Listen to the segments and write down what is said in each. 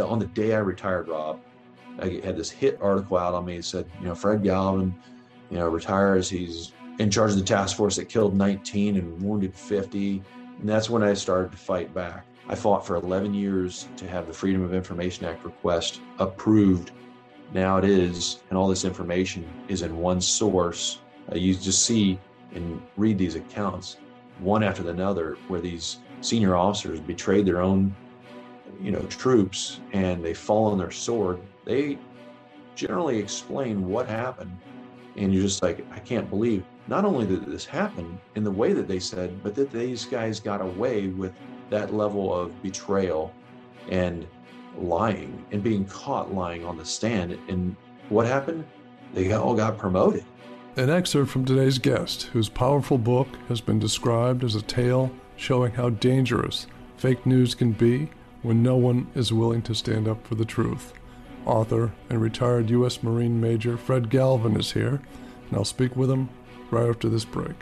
the, on the day I retired, Rob, I had this hit article out on me. It said, you know, Fred Galvin, you know, retires. He's in charge of the task force that killed 19 and wounded 50. And that's when I started to fight back. I fought for 11 years to have the Freedom of Information Act request approved. Now it is, and all this information is in one source. Uh, you just see and read these accounts one after another where these senior officers betrayed their own you know troops and they fall on their sword they generally explain what happened. And you're just like i can't believe not only did this happen in the way that they said but that these guys got away with that level of betrayal and lying and being caught lying on the stand. And what happened? They all got promoted. An excerpt from today's guest, whose powerful book has been described as a tale showing how dangerous fake news can be when no one is willing to stand up for the truth. Author and retired U.S. Marine Major Fred Galvin is here, and I'll speak with him right after this break.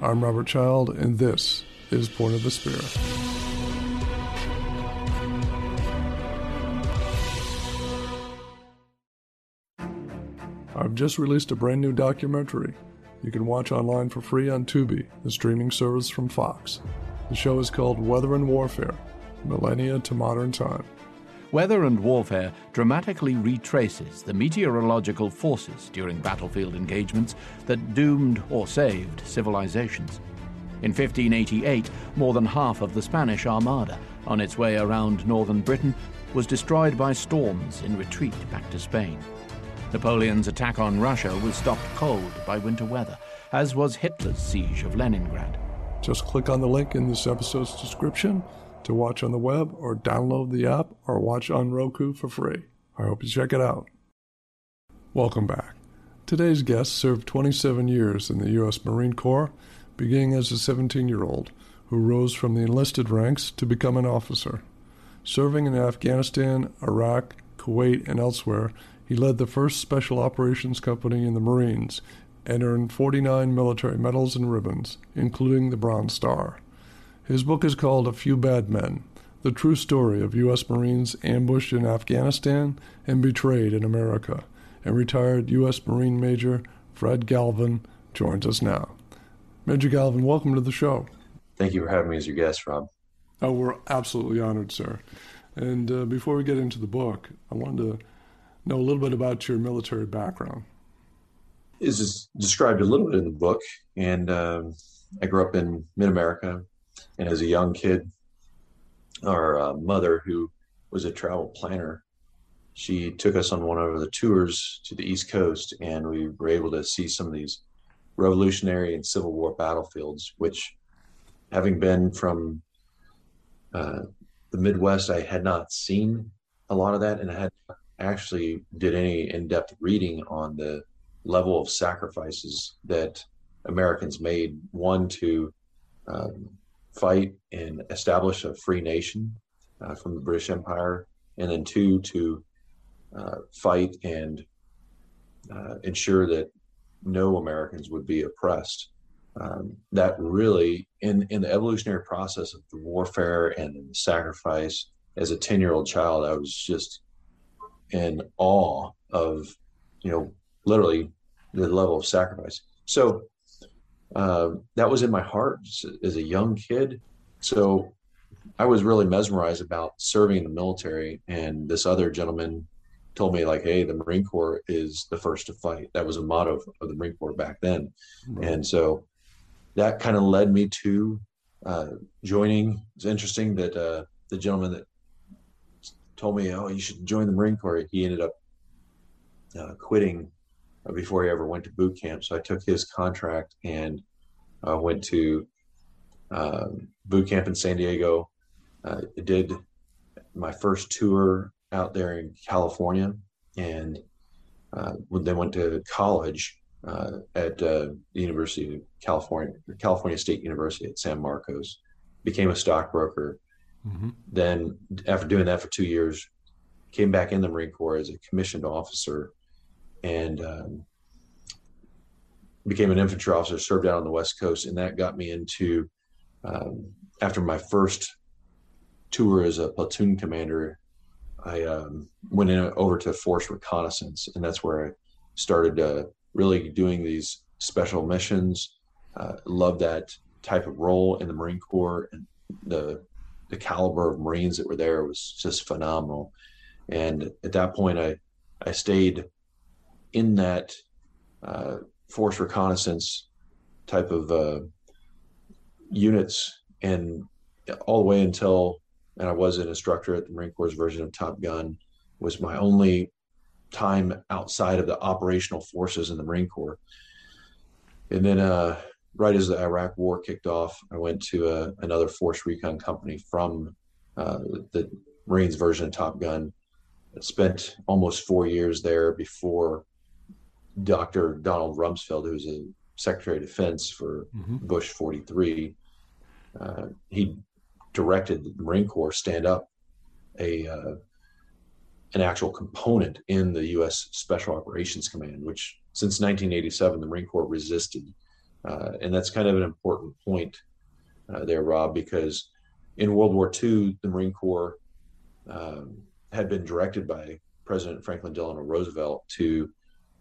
I'm Robert Child, and this is Point of the Spear. I've just released a brand new documentary you can watch online for free on Tubi, the streaming service from Fox. The show is called Weather and Warfare Millennia to Modern Time. Weather and Warfare dramatically retraces the meteorological forces during battlefield engagements that doomed or saved civilizations. In 1588, more than half of the Spanish Armada, on its way around northern Britain, was destroyed by storms in retreat back to Spain. Napoleon's attack on Russia was stopped cold by winter weather, as was Hitler's siege of Leningrad. Just click on the link in this episode's description to watch on the web or download the app or watch on Roku for free. I hope you check it out. Welcome back. Today's guest served 27 years in the U.S. Marine Corps, beginning as a 17 year old who rose from the enlisted ranks to become an officer. Serving in Afghanistan, Iraq, Kuwait, and elsewhere, he led the first Special Operations Company in the Marines and earned 49 military medals and ribbons, including the Bronze Star. His book is called A Few Bad Men The True Story of U.S. Marines Ambushed in Afghanistan and Betrayed in America. And retired U.S. Marine Major Fred Galvin joins us now. Major Galvin, welcome to the show. Thank you for having me as your guest, Rob. Oh, we're absolutely honored, sir. And uh, before we get into the book, I wanted to know a little bit about your military background. Is described a little bit in the book, and um, I grew up in Mid America, and as a young kid, our uh, mother, who was a travel planner, she took us on one of the tours to the East Coast, and we were able to see some of these Revolutionary and Civil War battlefields, which, having been from uh, the Midwest, I had not seen a lot of that, and I had actually did any in-depth reading on the level of sacrifices that Americans made. One to um, fight and establish a free nation uh, from the British Empire, and then two to uh, fight and uh, ensure that no Americans would be oppressed. Um, that really, in in the evolutionary process of the warfare and the sacrifice, as a ten year old child, I was just in awe of, you know, literally the level of sacrifice. So uh, that was in my heart as a young kid. So I was really mesmerized about serving in the military. And this other gentleman told me, like, hey, the Marine Corps is the first to fight. That was a motto of the Marine Corps back then. Right. And so that kind of led me to uh, joining. It's interesting that uh, the gentleman that told me, "Oh, you should join the Marine Corps." He ended up uh, quitting before he ever went to boot camp. So I took his contract and uh, went to um, boot camp in San Diego. Uh, did my first tour out there in California, and uh, then went to college uh, at uh, the University of California, California State University at San Marcos. Became a stockbroker Mm-hmm. Then, after doing that for two years, came back in the Marine Corps as a commissioned officer and um, became an infantry officer, served out on the West Coast. And that got me into, um, after my first tour as a platoon commander, I um, went in over to force reconnaissance, and that's where I started uh, really doing these special missions. Uh, love that type of role in the Marine Corps, and the the caliber of Marines that were there was just phenomenal. And at that point, I I stayed in that uh, force reconnaissance type of uh, units and all the way until and I was an instructor at the Marine Corps version of Top Gun was my only time outside of the operational forces in the Marine Corps. And then uh, right as the Iraq war kicked off, I went to uh, another force recon company from uh, the Marines version of Top Gun. I spent almost four years there before Dr. Donald Rumsfeld, who's a Secretary of Defense for mm-hmm. Bush 43, uh, he directed the Marine Corps stand up a uh, an actual component in the U.S. Special Operations Command, which since 1987 the Marine Corps resisted, uh, and that's kind of an important point uh, there, Rob, because in World War II the Marine Corps um, had been directed by President Franklin Delano Roosevelt to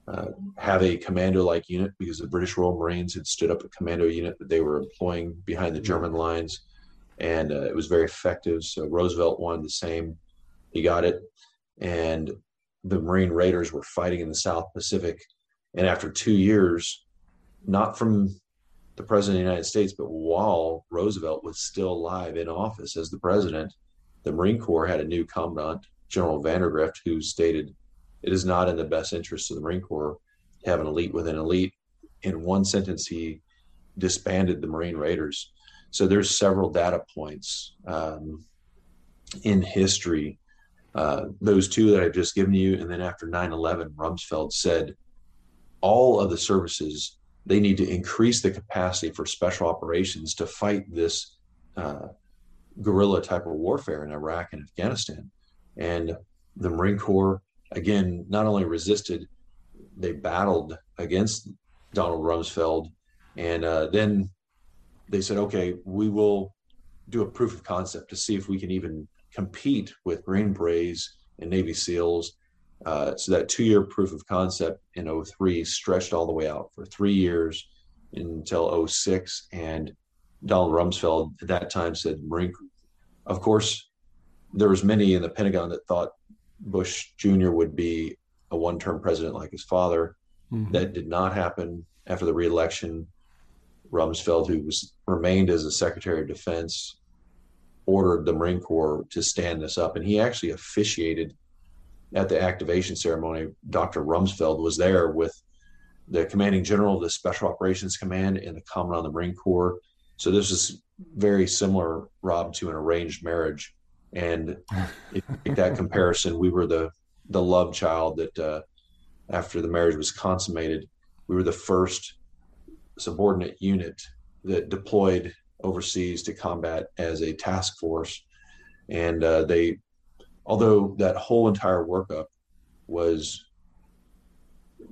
uh, have a commando-like unit because the British Royal Marines had stood up a commando unit that they were employing behind the German lines, and uh, it was very effective. So Roosevelt wanted the same; he got it, and the Marine Raiders were fighting in the South Pacific. And after two years, not from the president of the United States, but while Roosevelt was still alive in office as the president, the Marine Corps had a new commandant, General Vandergrift, who stated it is not in the best interest of the Marine Corps to have an elite within elite. In one sentence, he disbanded the Marine Raiders. So there's several data points um, in history. Uh, those two that I've just given you, and then after 9/11, Rumsfeld said all of the services they need to increase the capacity for special operations to fight this uh, guerrilla type of warfare in Iraq and Afghanistan. And the Marine Corps again, not only resisted, they battled against Donald Rumsfeld. And uh, then they said, okay, we will do a proof of concept to see if we can even compete with Green Berets and Navy SEALs. Uh, so that two year proof of concept in 03 stretched all the way out for three years until 06. And Donald Rumsfeld at that time said, Marine, of course, there was many in the Pentagon that thought Bush Jr. would be a one term president like his father. Mm-hmm. That did not happen after the reelection. Rumsfeld, who was remained as a Secretary of Defense, ordered the Marine Corps to stand this up, and he actually officiated at the activation ceremony. Dr. Rumsfeld was there with the commanding general of the Special Operations Command and the commandant of the Marine Corps. So this is very similar, Rob, to an arranged marriage. And if you make that comparison, we were the the love child that uh, after the marriage was consummated, we were the first subordinate unit that deployed overseas to combat as a task force. And uh, they, although that whole entire workup was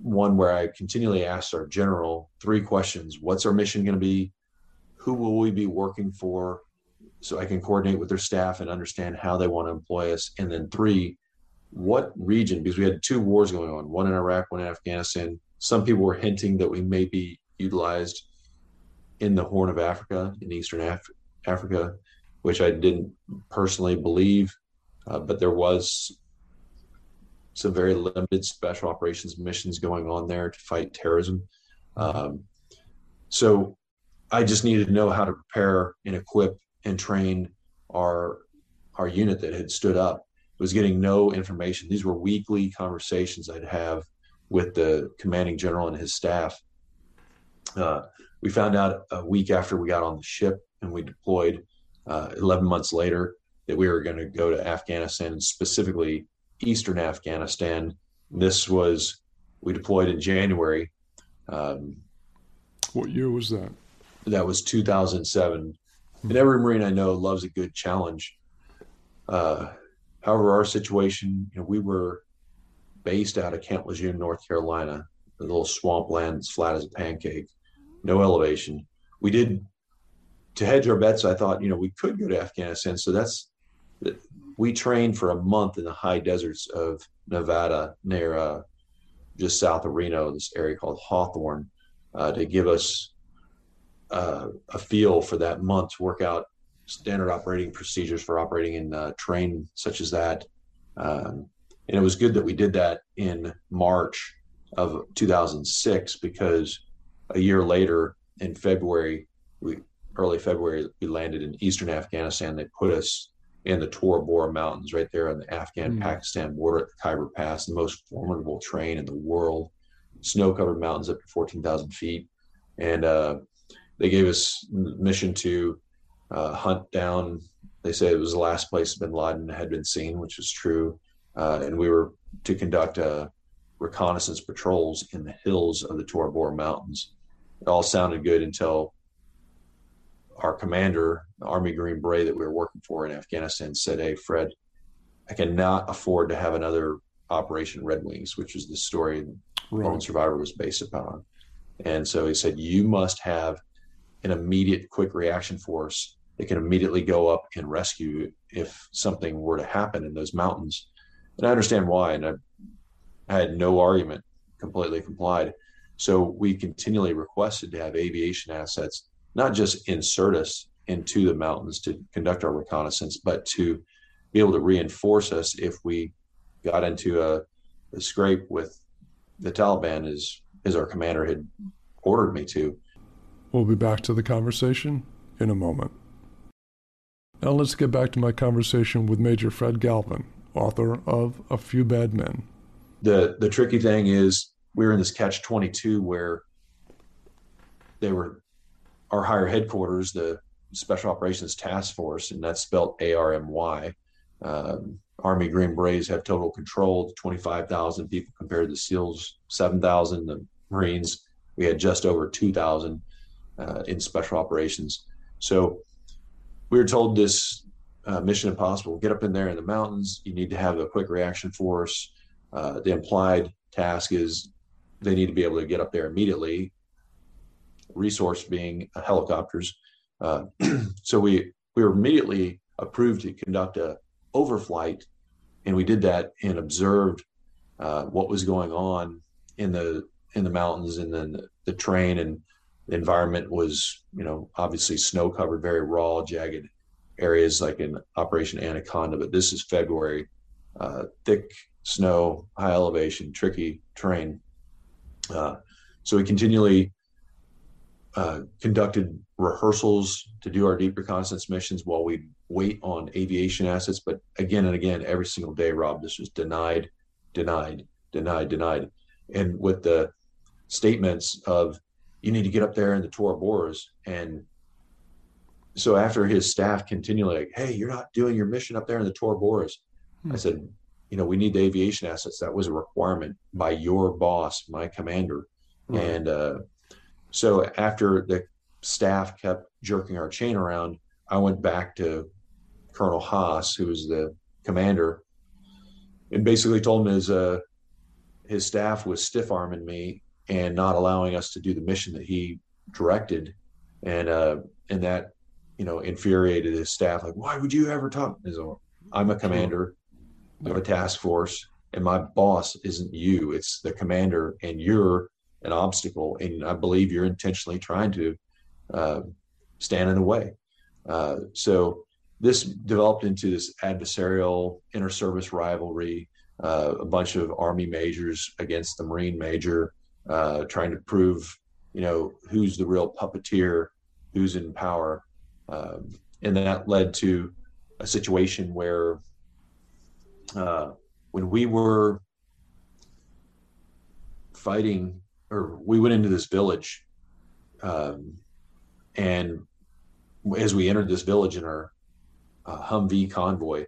one where I continually asked our general three questions: What's our mission going to be? Who will we be working for? So I can coordinate with their staff and understand how they want to employ us. And then three, what region? Because we had two wars going on, one in Iraq, one in Afghanistan. Some people were hinting that we may be utilized in the Horn of Africa, in Eastern Af- Africa, which I didn't personally believe, uh, but there was some very limited special operations missions going on there to fight terrorism. Um, so I just needed to know how to prepare and equip and train our our unit that had stood up was getting no information. These were weekly conversations I'd have with the commanding general and his staff. Uh, we found out a week after we got on the ship and we deployed, uh, 11 months later, that we were going to go to Afghanistan and specifically Eastern Afghanistan. This was, we deployed in January. Um, what year was that? That was 2007 and every Marine I know loves a good challenge. Uh, however, our situation, you know, we were based out of Camp Lejeune, North Carolina, a little swampland as flat as a pancake, no elevation. We did to hedge our bets. I thought, you know, we could go to Afghanistan. So that's we trained for a month in the high deserts of Nevada near uh, just south of Reno, this area called Hawthorne, uh, to give us uh, a feel for that month to work out standard operating procedures for operating in uh, terrain such as that. Um, and it was good that we did that in March of 2006 because a year later in February, we early February, we landed in eastern Afghanistan. They put us in the Tora Bora Mountains right there on the Afghan Pakistan mm. border at the Khyber Pass, the most formidable terrain in the world, snow covered mountains up to 14,000 feet. And uh, they gave us mission to uh, hunt down. They say it was the last place bin Laden had been seen, which is true. Uh, and we were to conduct uh, reconnaissance patrols in the hills of the Tora Bora Mountains. It all sounded good until our commander, Army Green Beret that we were working for in Afghanistan, said, Hey, Fred, I cannot afford to have another Operation Red Wings, which is the story right. Lone Survivor was based upon. And so he said, You must have an immediate quick reaction force that can immediately go up and rescue if something were to happen in those mountains. And I understand why. And I, had no argument, completely complied. So we continually requested to have aviation assets not just insert us into the mountains to conduct our reconnaissance, but to be able to reinforce us if we got into a, a scrape with the Taliban, as as our commander had ordered me to. We'll be back to the conversation in a moment. Now let's get back to my conversation with Major Fred Galvin, author of A Few Bad Men. The the tricky thing is we were in this catch twenty two where they were our higher headquarters, the Special Operations Task Force, and that's spelled A R M Y. Um, Army Green Berets have total control, 25,000 people compared to SEALs, 7,000. The Marines, we had just over 2,000 uh, in special operations. So we were told this uh, mission impossible get up in there in the mountains. You need to have a quick reaction force. Uh, the implied task is they need to be able to get up there immediately resource being helicopters. Uh, so we we were immediately approved to conduct a overflight, and we did that and observed uh, what was going on in the in the mountains and then the, the and the environment was you know obviously snow covered, very raw, jagged areas like in Operation Anaconda. But this is February, uh, thick snow, high elevation, tricky terrain. Uh, so we continually uh, conducted rehearsals to do our deep reconnaissance missions while we wait on aviation assets. But again and again, every single day, Rob, this was denied, denied, denied, denied. And with the statements of, you need to get up there in the Tora Boras. And so after his staff continually like, hey, you're not doing your mission up there in the Tora Boras. Hmm. I said, you know, we need the aviation assets. That was a requirement by your boss, my commander. Hmm. And uh, so after the staff kept jerking our chain around, I went back to Colonel Haas, who was the commander, and basically told him his uh, his staff was stiff arming me and not allowing us to do the mission that he directed, and uh, and that you know infuriated his staff. Like, why would you ever talk? I'm a commander of a task force, and my boss isn't you; it's the commander, and you're an obstacle, and I believe you're intentionally trying to uh, stand in the way. Uh, so this developed into this adversarial inter-service rivalry. Uh, a bunch of Army majors against the Marine major, uh, trying to prove, you know, who's the real puppeteer, who's in power, um, and that led to a situation where uh, when we were fighting or we went into this village, um, and as we entered this village in our uh, Humvee convoy,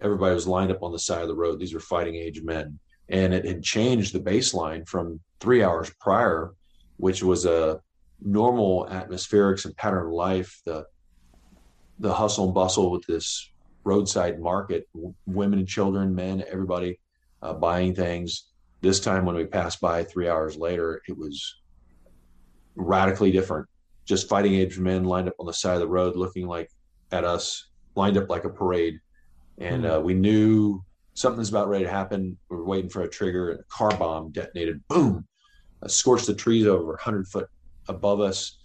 everybody was lined up on the side of the road. These were fighting age men, and it had changed the baseline from three hours prior, which was a normal atmospherics and pattern of life. The the hustle and bustle with this roadside market, women and children, men, everybody uh, buying things this time, when we passed by three hours later, it was radically different. Just fighting age men lined up on the side of the road, looking like at us, lined up like a parade. and mm-hmm. uh, we knew something's about ready to happen. We're waiting for a trigger, a car bomb detonated. Boom! Uh, scorched the trees over 100 foot above us,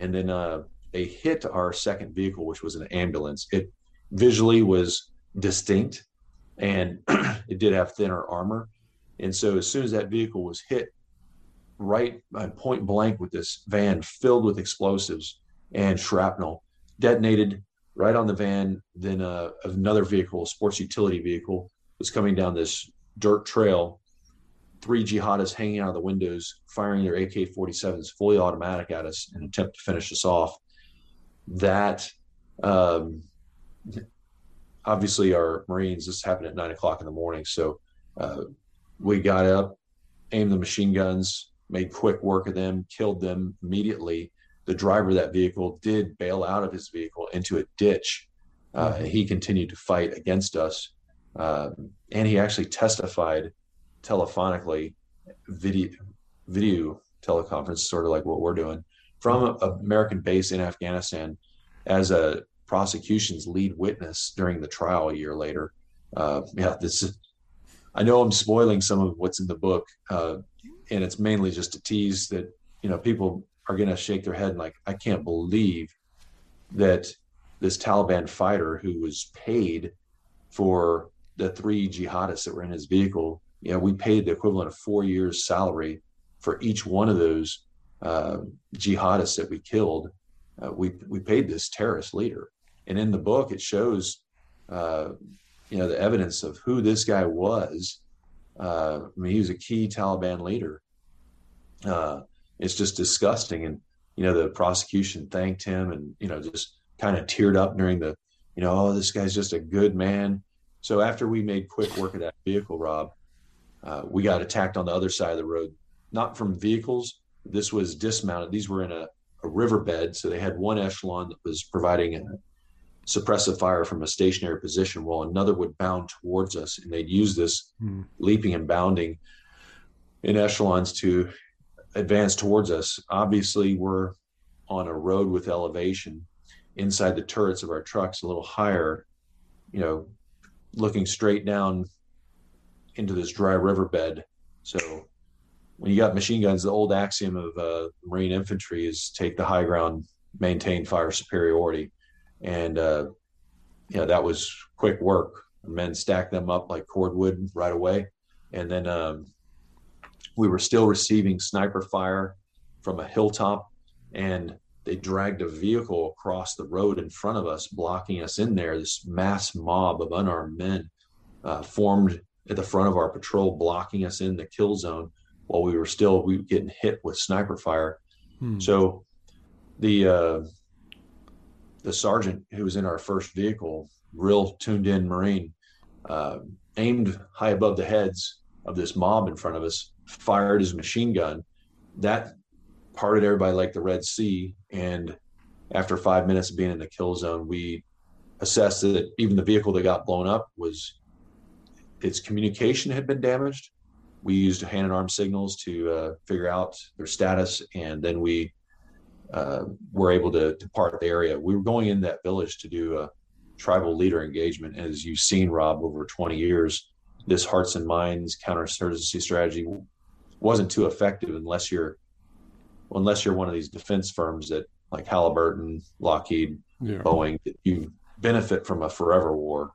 and then uh, they hit our second vehicle, which was an ambulance. It visually was distinct, and it did have thinner armor. And so, as soon as that vehicle was hit, right point blank with this van filled with explosives and shrapnel, detonated right on the van. Then uh, another vehicle, a sports utility vehicle, was coming down this dirt trail. Three jihadists hanging out of the windows, firing their AK 47s fully automatic at us in an attempt to finish us off. That, um, obviously, our Marines, this happened at nine o'clock in the morning. So uh, we got up, aimed the machine guns, made quick work of them, killed them immediately. The driver of that vehicle did bail out of his vehicle into a ditch. Uh, he continued to fight against us. Um, and he actually testified telephonically, video, video teleconference, sort of like what we're doing, from an American base in Afghanistan as a prosecution's lead witness during the trial a year later. Uh, yeah, this is, I know I'm spoiling some of what's in the book, uh, and it's mainly just a tease that you know people are going to shake their head and like, I can't believe that this Taliban fighter who was paid for the three jihadists that were in his vehicle, you know, we paid the equivalent of four years' salary for each one of those uh, jihadists that we killed. Uh, we we paid this terrorist leader, and in the book it shows, uh, you know, the evidence of who this guy was. Uh, I mean, he was a key Taliban leader. Uh, it's just disgusting, and you know, the prosecution thanked him, and you know, just kind of teared up during the, you know, oh, this guy's just a good man so after we made quick work of that vehicle, Rob, uh, we got attacked on the other side of the road, not from vehicles. This was dismounted. These were in a, a riverbed, so they had one echelon that was providing a suppressive fire from a stationary position, while another would bound towards us, and they'd use this mm. leaping and bounding in echelons to advance towards us. Obviously, we're on a road with elevation inside the turrets of our trucks, a little higher. You know, looking straight down into this dry riverbed. So when you got machine guns, the old axiom of uh, Marine infantry is take the high ground, maintain fire superiority, and uh, you know that was quick work. Men stacked them up like cordwood right away, and then um, we were still receiving sniper fire from a hilltop, and they dragged a vehicle across the road in front of us, blocking us in there. This mass mob of unarmed men uh, formed at the front of our patrol, blocking us in the kill zone while we were still we were getting hit with sniper fire. Hmm. So the uh, the sergeant who was in our first vehicle, real tuned in Marine, uh, aimed high above the heads of this mob in front of us, fired his machine gun. That parted everybody like the Red Sea. And after five minutes of being in the kill zone, we assessed that even the vehicle that got blown up was its communication had been damaged. We used hand and arm signals to uh, figure out their status, and then we uh, were able to depart the area. We were going in that village to do a tribal leader engagement. As you've seen, Rob, over 20 years, this hearts and minds counterinsurgency strategy wasn't too effective unless you're unless you're one of these defense firms that like Halliburton, Lockheed, yeah. Boeing, you benefit from a forever war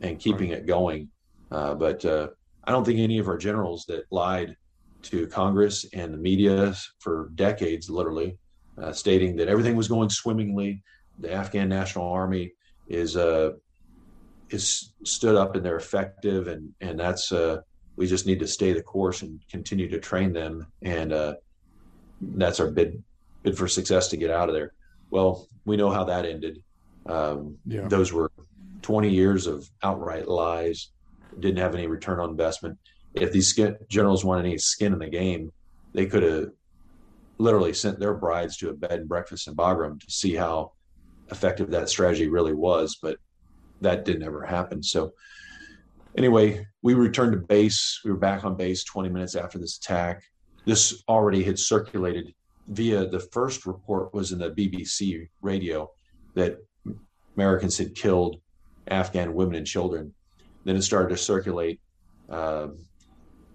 and keeping right. it going. Uh, but uh, I don't think any of our generals that lied to Congress and the media for decades, literally, uh, stating that everything was going swimmingly, the Afghan National Army is uh, is stood up and they're effective, and and that's uh, we just need to stay the course and continue to train them and uh, that's our bid bid for success to get out of there. Well, we know how that ended. Um, yeah. Those were 20 years of outright lies. Didn't have any return on investment. If these skin, generals wanted any skin in the game, they could have literally sent their brides to a bed and breakfast in Bagram to see how effective that strategy really was. But that didn't ever happen. So anyway, we returned to base. We were back on base 20 minutes after this attack this already had circulated via the first report was in the BBC radio that Americans had killed Afghan women and children. Then it started to circulate uh,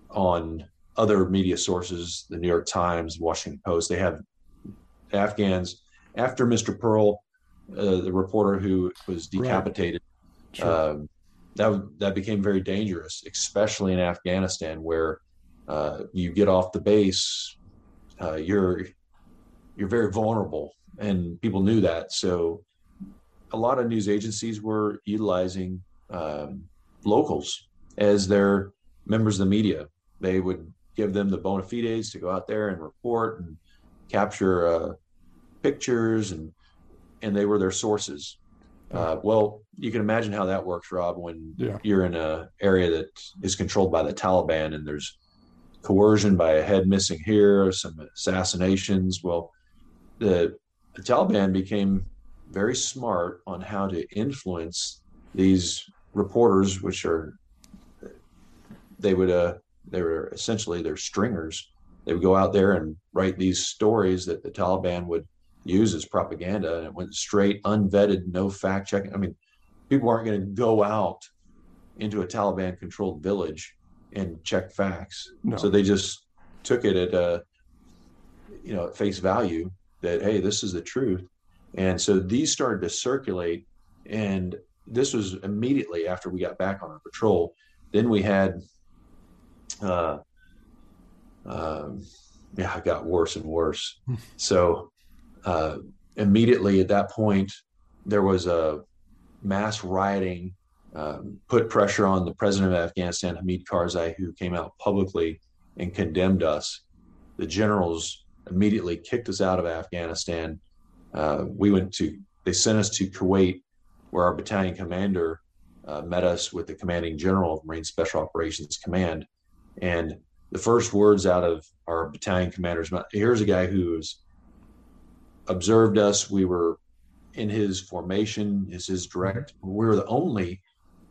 on other media sources, the New York Times, Washington Post. They have Afghans after Mr. Pearl, uh, the reporter who was decapitated. Right. Sure. Um, that that became very dangerous, especially in Afghanistan, where uh, you get off the base, uh, you're you're very vulnerable, and people knew that. So, a lot of news agencies were utilizing um, locals as their members of the media. They would give them the bona fides to go out there and report and capture uh, pictures, and and they were their sources. Uh, well, you can imagine how that works, Rob, when yeah. you're in a area that is controlled by the Taliban and there's coercion by a head missing here, some assassinations. Well, the, the Taliban became very smart on how to influence these reporters, which are they would uh they were essentially their stringers. They would go out there and write these stories that the Taliban would use as propaganda, and it went straight unvetted, no fact checking. I mean, people aren't going to go out into a Taliban controlled village and check facts. No. So they just took it at a you know at face value that hey, this is the truth. And so these started to circulate, and this was immediately after we got back on our patrol. Then we had, uh, um, yeah, it got worse and worse. So uh, immediately at that point, there was a mass rioting, um, put pressure on the president of Afghanistan, Hamid Karzai, who came out publicly and condemned us. The generals immediately kicked us out of Afghanistan. Uh, we went to, they sent us to Kuwait, where our battalion commander uh, met us with the commanding general of Marine Special Operations Command. And the first words out of our battalion commander's mouth, here's a guy who's observed us. We were in his formation, is his direct. We were the only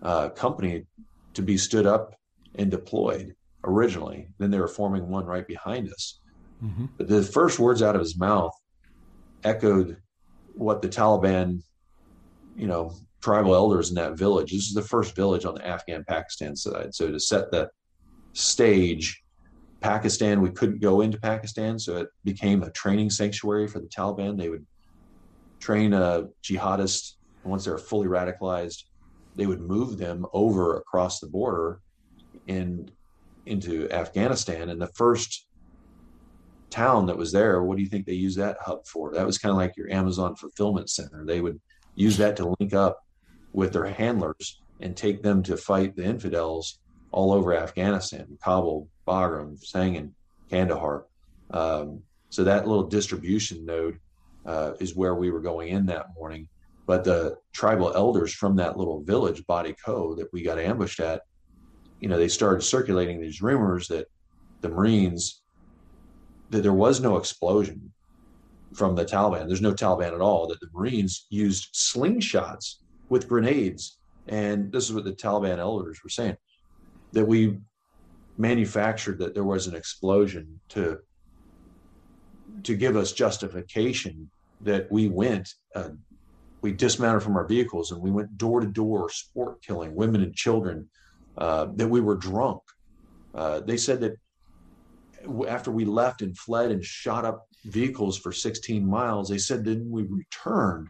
uh, company to be stood up and deployed originally. Then they were forming one right behind us. Mm-hmm. But the first words out of his mouth echoed what the Taliban, you know, tribal elders in that village. This is the first village on the Afghan Pakistan side. So to set the stage Pakistan, we couldn't go into Pakistan, so it became a training sanctuary for the Taliban. They would train a jihadist once they're fully radicalized. They would move them over across the border and into Afghanistan. And the first town that was there, what do you think they used that hub for? That was kind of like your Amazon fulfillment center. They would use that to link up with their handlers and take them to fight the infidels all over Afghanistan, Kabul, Bagram, Sangin, Kandahar. Um, so that little distribution node uh, is where we were going in that morning. But the tribal elders from that little village, Badi Ko, that we got ambushed at, you know, they started circulating these rumors that the Marines, that there was no explosion from the Taliban. There's no Taliban at all. That the Marines used slingshots with grenades. And this is what the Taliban elders were saying that we manufactured that there was an explosion to to give us justification that we went uh, we dismounted from our vehicles and we went door to door sport killing women and children uh, that we were drunk uh, they said that after we left and fled and shot up vehicles for 16 miles they said then we returned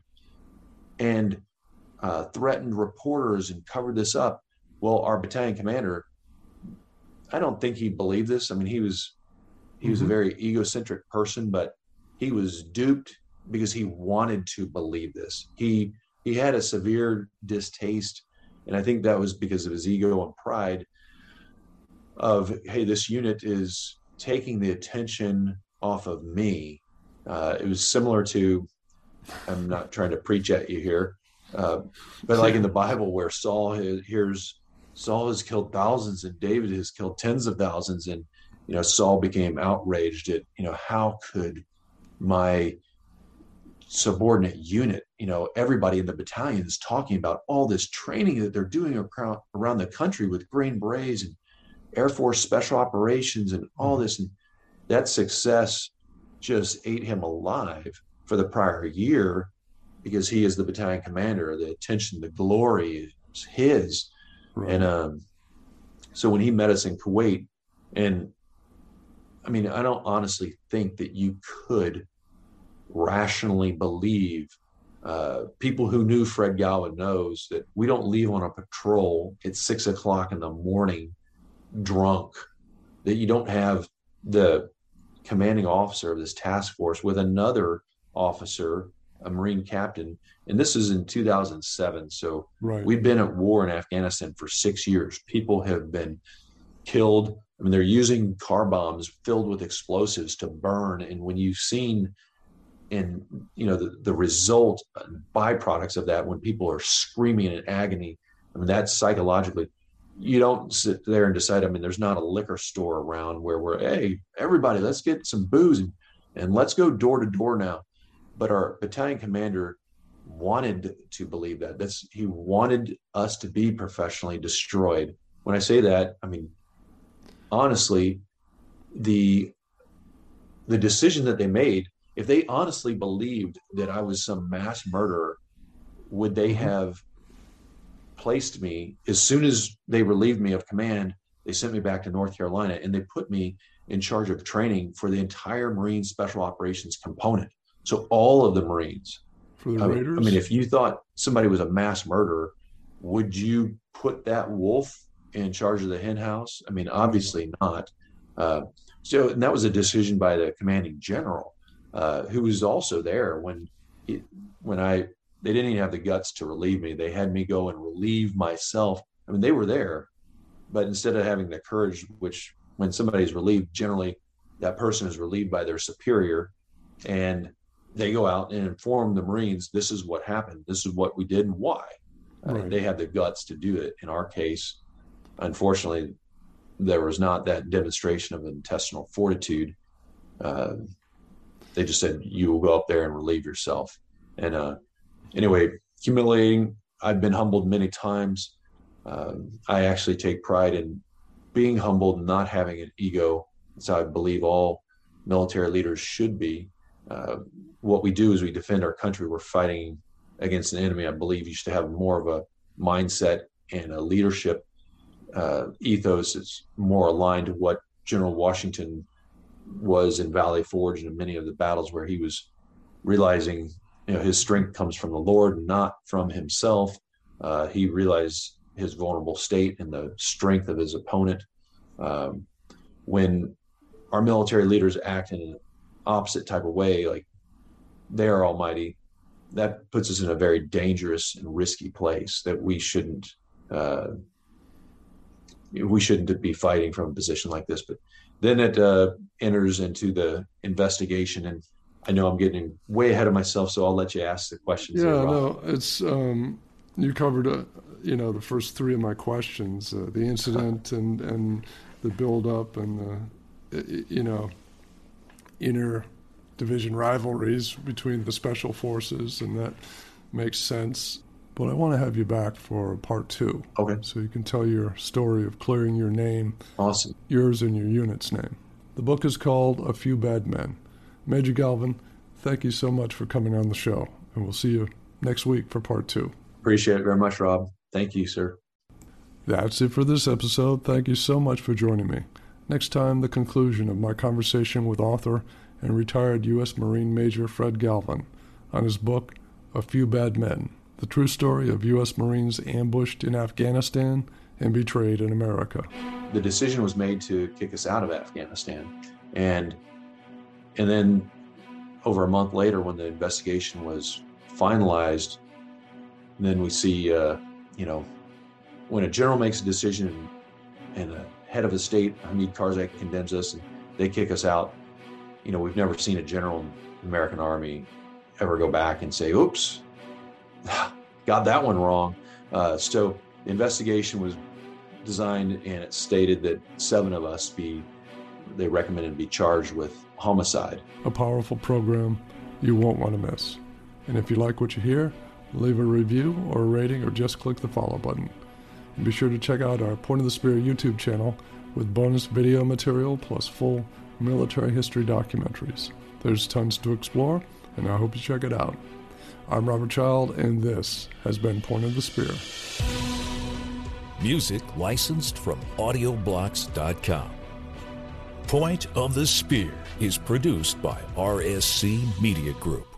and uh, threatened reporters and covered this up well our battalion commander I don't think he believed this. I mean, he was he was mm-hmm. a very egocentric person, but he was duped because he wanted to believe this. He he had a severe distaste, and I think that was because of his ego and pride. Of hey, this unit is taking the attention off of me. Uh, it was similar to. I'm not trying to preach at you here, uh, but like in the Bible, where Saul hears Saul has killed thousands and David has killed tens of thousands. And, you know, Saul became outraged at, you know, how could my subordinate unit, you know, everybody in the battalion is talking about all this training that they're doing around, around the country with Green Berets and Air Force special operations and all this. And that success just ate him alive for the prior year because he is the battalion commander, the attention, the glory, is his. Right. And um, so when he met us in Kuwait, and I mean, I don't honestly think that you could rationally believe uh, people who knew Fred Galvin knows that we don't leave on a patrol at six o'clock in the morning drunk. That you don't have the commanding officer of this task force with another officer, a Marine captain, and this is in 2007. So right. we've been at war in Afghanistan for six years. People have been killed. I mean, they're using car bombs filled with explosives to burn. And when you've seen and you know the, the result uh, byproducts of that when people are screaming in agony i mean that's psychologically you don't sit there and decide i mean there's not a liquor store around where we're hey everybody let's get some booze and, and let's go door to door now. But our battalion commander wanted to believe that. That's he wanted us to be professionally destroyed. When i say that i mean honestly the the decision that they made if they honestly believed that i was some mass murderer would they mm-hmm. have placed me as soon as they relieved me of command they sent me back to north carolina and they put me in charge of training for the entire marine special operations component so all of the marines for the Raiders? I mean, I mean, if you thought somebody was a mass murderer, would you put that wolf in charge of the hen house? I mean, obviously not. Uh, so that was a decision by the commanding general, uh, who was also there when he, when I they didn't even have the guts to relieve me. They had me go and relieve myself. I mean, they were there, but instead of having the courage, which when somebody's relieved, generally that person is relieved by their superior, and they go out and inform the Marines, this is what happened, this is what we did, and why. Right. Uh, they had the guts to do it. In our case, unfortunately, there was not that demonstration of intestinal fortitude. Uh, they just said, you will go up there and relieve yourself. And uh, anyway, humiliating. I've been humbled many times. Um, I actually take pride in being humbled, not having an ego. So I believe all military leaders should be. Uh, what we do is we defend our country. We're fighting against an enemy. I believe you should have more of a mindset and a leadership uh, ethos that's more aligned to what General Washington was in Valley Forge and in many of the battles where he was realizing you know his strength comes from the Lord, not from himself. Uh, he realized his vulnerable state and the strength of his opponent. Um, when our military leaders act in an opposite type of way, like they are almighty, that puts us in a very dangerous and risky place that we shouldn't uh, we shouldn't be fighting from a position like this. But then it uh, enters into the investigation, and I know I'm getting way ahead of myself, so I'll let you ask the questions. Yeah, no, it's um, you covered uh, you know the first three of my questions: uh, the incident and and the build up and the you know inner division rivalries between the special forces, and that makes sense. But I want to have you back for part two. Okay. So you can tell your story of clearing your name. Awesome. Yours and your unit's name. The book is called A Few Bad Men. Major Galvin, thank you so much for coming on the show, and we'll see you next week for part two. Appreciate it very much, Rob. Thank you, sir. That's it for this episode. Thank you so much for joining me. Next time, the conclusion of my conversation with author and retired U.S. Marine Major Fred Galvin on his book, A Few Bad Men The True Story of U.S. Marines Ambushed in Afghanistan and Betrayed in America. The decision was made to kick us out of Afghanistan. And, and then over a month later, when the investigation was finalized, then we see, uh, you know, when a general makes a decision and a head of a state, Hamid Karzai, condemns us and they kick us out, you know, we've never seen a general in the American Army ever go back and say, oops, got that one wrong. Uh, so the investigation was designed and it stated that seven of us be, they recommended be charged with homicide. A powerful program you won't want to miss. And if you like what you hear, leave a review or a rating or just click the follow button. And be sure to check out our Point of the Spear YouTube channel with bonus video material plus full military history documentaries. There's tons to explore, and I hope you check it out. I'm Robert Child, and this has been Point of the Spear. Music licensed from audioblocks.com. Point of the Spear is produced by RSC Media Group.